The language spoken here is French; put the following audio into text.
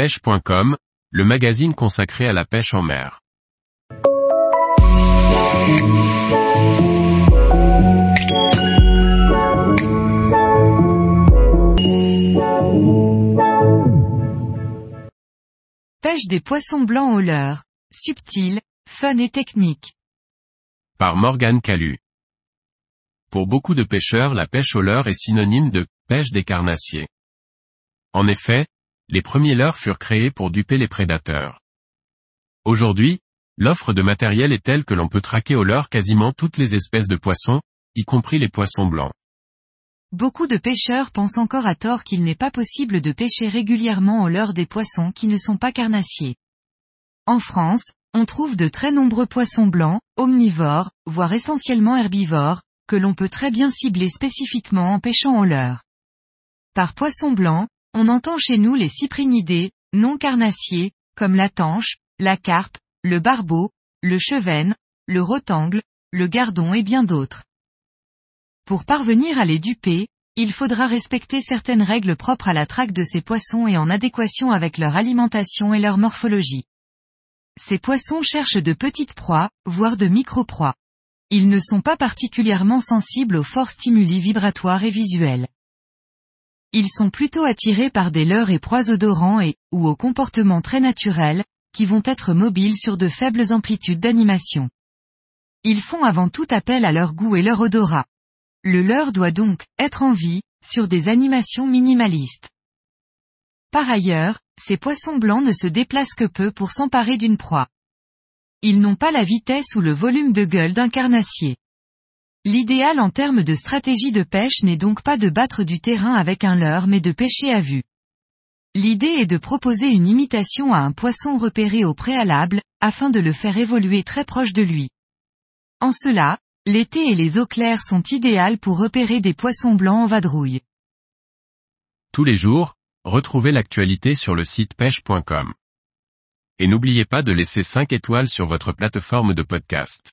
pêche.com, le magazine consacré à la pêche en mer. Pêche des poissons blancs au leurre. Subtil, fun et technique. Par Morgane Calu. Pour beaucoup de pêcheurs la pêche au leurre est synonyme de pêche des carnassiers. En effet, les premiers leurres furent créés pour duper les prédateurs. Aujourd'hui, l'offre de matériel est telle que l'on peut traquer au leurre quasiment toutes les espèces de poissons, y compris les poissons blancs. Beaucoup de pêcheurs pensent encore à tort qu'il n'est pas possible de pêcher régulièrement au leurre des poissons qui ne sont pas carnassiers. En France, on trouve de très nombreux poissons blancs, omnivores, voire essentiellement herbivores, que l'on peut très bien cibler spécifiquement en pêchant au leurre. Par poisson blanc, on entend chez nous les cyprinidés, non carnassiers, comme la tanche, la carpe, le barbeau, le chevenne, le rotangle, le gardon et bien d'autres. Pour parvenir à les duper, il faudra respecter certaines règles propres à la traque de ces poissons et en adéquation avec leur alimentation et leur morphologie. Ces poissons cherchent de petites proies, voire de micro-proies. Ils ne sont pas particulièrement sensibles aux forts stimuli vibratoires et visuels. Ils sont plutôt attirés par des leurres et proies odorants et, ou au comportement très naturel, qui vont être mobiles sur de faibles amplitudes d'animation. Ils font avant tout appel à leur goût et leur odorat. Le leurre doit donc être en vie, sur des animations minimalistes. Par ailleurs, ces poissons blancs ne se déplacent que peu pour s'emparer d'une proie. Ils n'ont pas la vitesse ou le volume de gueule d'un carnassier. L'idéal en termes de stratégie de pêche n'est donc pas de battre du terrain avec un leurre mais de pêcher à vue. L'idée est de proposer une imitation à un poisson repéré au préalable, afin de le faire évoluer très proche de lui. En cela, L'été et les eaux claires sont idéales pour repérer des poissons blancs en vadrouille. Tous les jours, retrouvez l'actualité sur le site pêche.com. Et n'oubliez pas de laisser 5 étoiles sur votre plateforme de podcast.